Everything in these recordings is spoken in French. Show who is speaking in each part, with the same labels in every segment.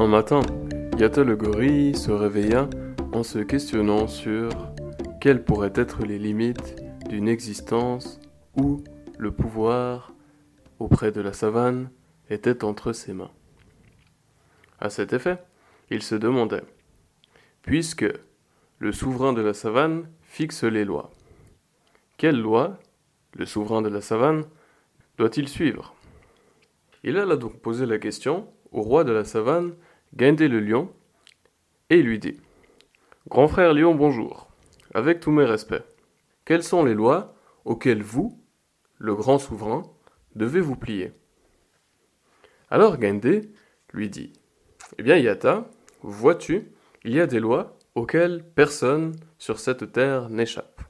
Speaker 1: Un matin, Yata le gorille se réveilla en se questionnant sur quelles pourraient être les limites d'une existence où le pouvoir auprès de la savane était entre ses mains. À cet effet, il se demandait, puisque le souverain de la savane fixe les lois, quelles lois le souverain de la savane doit-il suivre? Il alla donc poser la question au roi de la savane, Gaindé le lion, et lui dit Grand frère lion, bonjour. Avec tous mes respects, quelles sont les lois auxquelles vous, le grand souverain, devez vous plier? Alors Gaindé lui dit Eh bien, Yata, vois-tu, il y a des lois auxquelles personne sur cette terre n'échappe.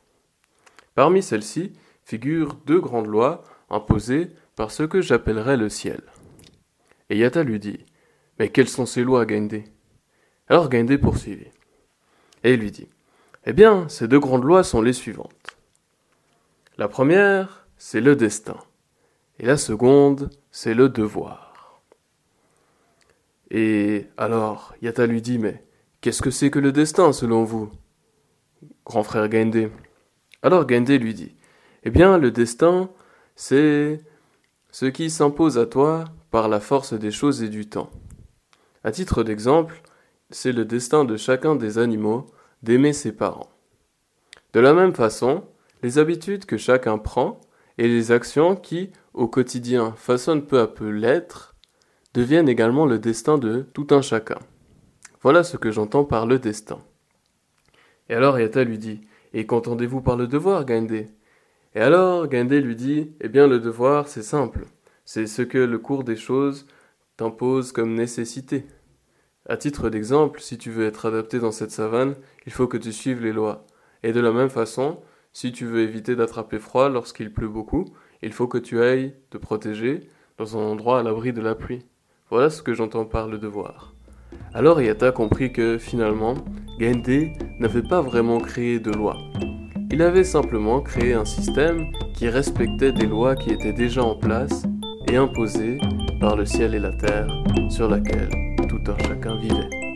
Speaker 1: Parmi celles-ci figurent deux grandes lois imposées par ce que j'appellerais le ciel. Et Yata lui dit Mais quelles sont ces lois, Gaindé? Alors Gaindé poursuivit. Et lui dit Eh bien, ces deux grandes lois sont les suivantes. La première, c'est le destin. Et la seconde, c'est le devoir. Et alors, Yata lui dit Mais qu'est-ce que c'est que le destin, selon vous Grand frère Gaindé? Alors Gaindé lui dit Eh bien, le destin, c'est ce qui s'impose à toi par la force des choses et du temps. À titre d'exemple, c'est le destin de chacun des animaux d'aimer ses parents. De la même façon, les habitudes que chacun prend et les actions qui, au quotidien, façonnent peu à peu l'être, deviennent également le destin de tout un chacun. Voilà ce que j'entends par le destin. Et alors Yata lui dit Et qu'entendez-vous par le devoir, Gaindé? Et alors Gaindé lui dit Eh bien, le devoir, c'est simple. C'est ce que le cours des choses t'impose comme nécessité. À titre d'exemple, si tu veux être adapté dans cette savane, il faut que tu suives les lois. Et de la même façon, si tu veux éviter d'attraper froid lorsqu'il pleut beaucoup, il faut que tu ailles te protéger dans un endroit à l'abri de la pluie. Voilà ce que j'entends par le devoir. Alors Yata comprit que finalement, Gendé n'avait pas vraiment créé de loi. Il avait simplement créé un système qui respectait des lois qui étaient déjà en place et imposées par le ciel et la terre sur laquelle tout un chacun vivait.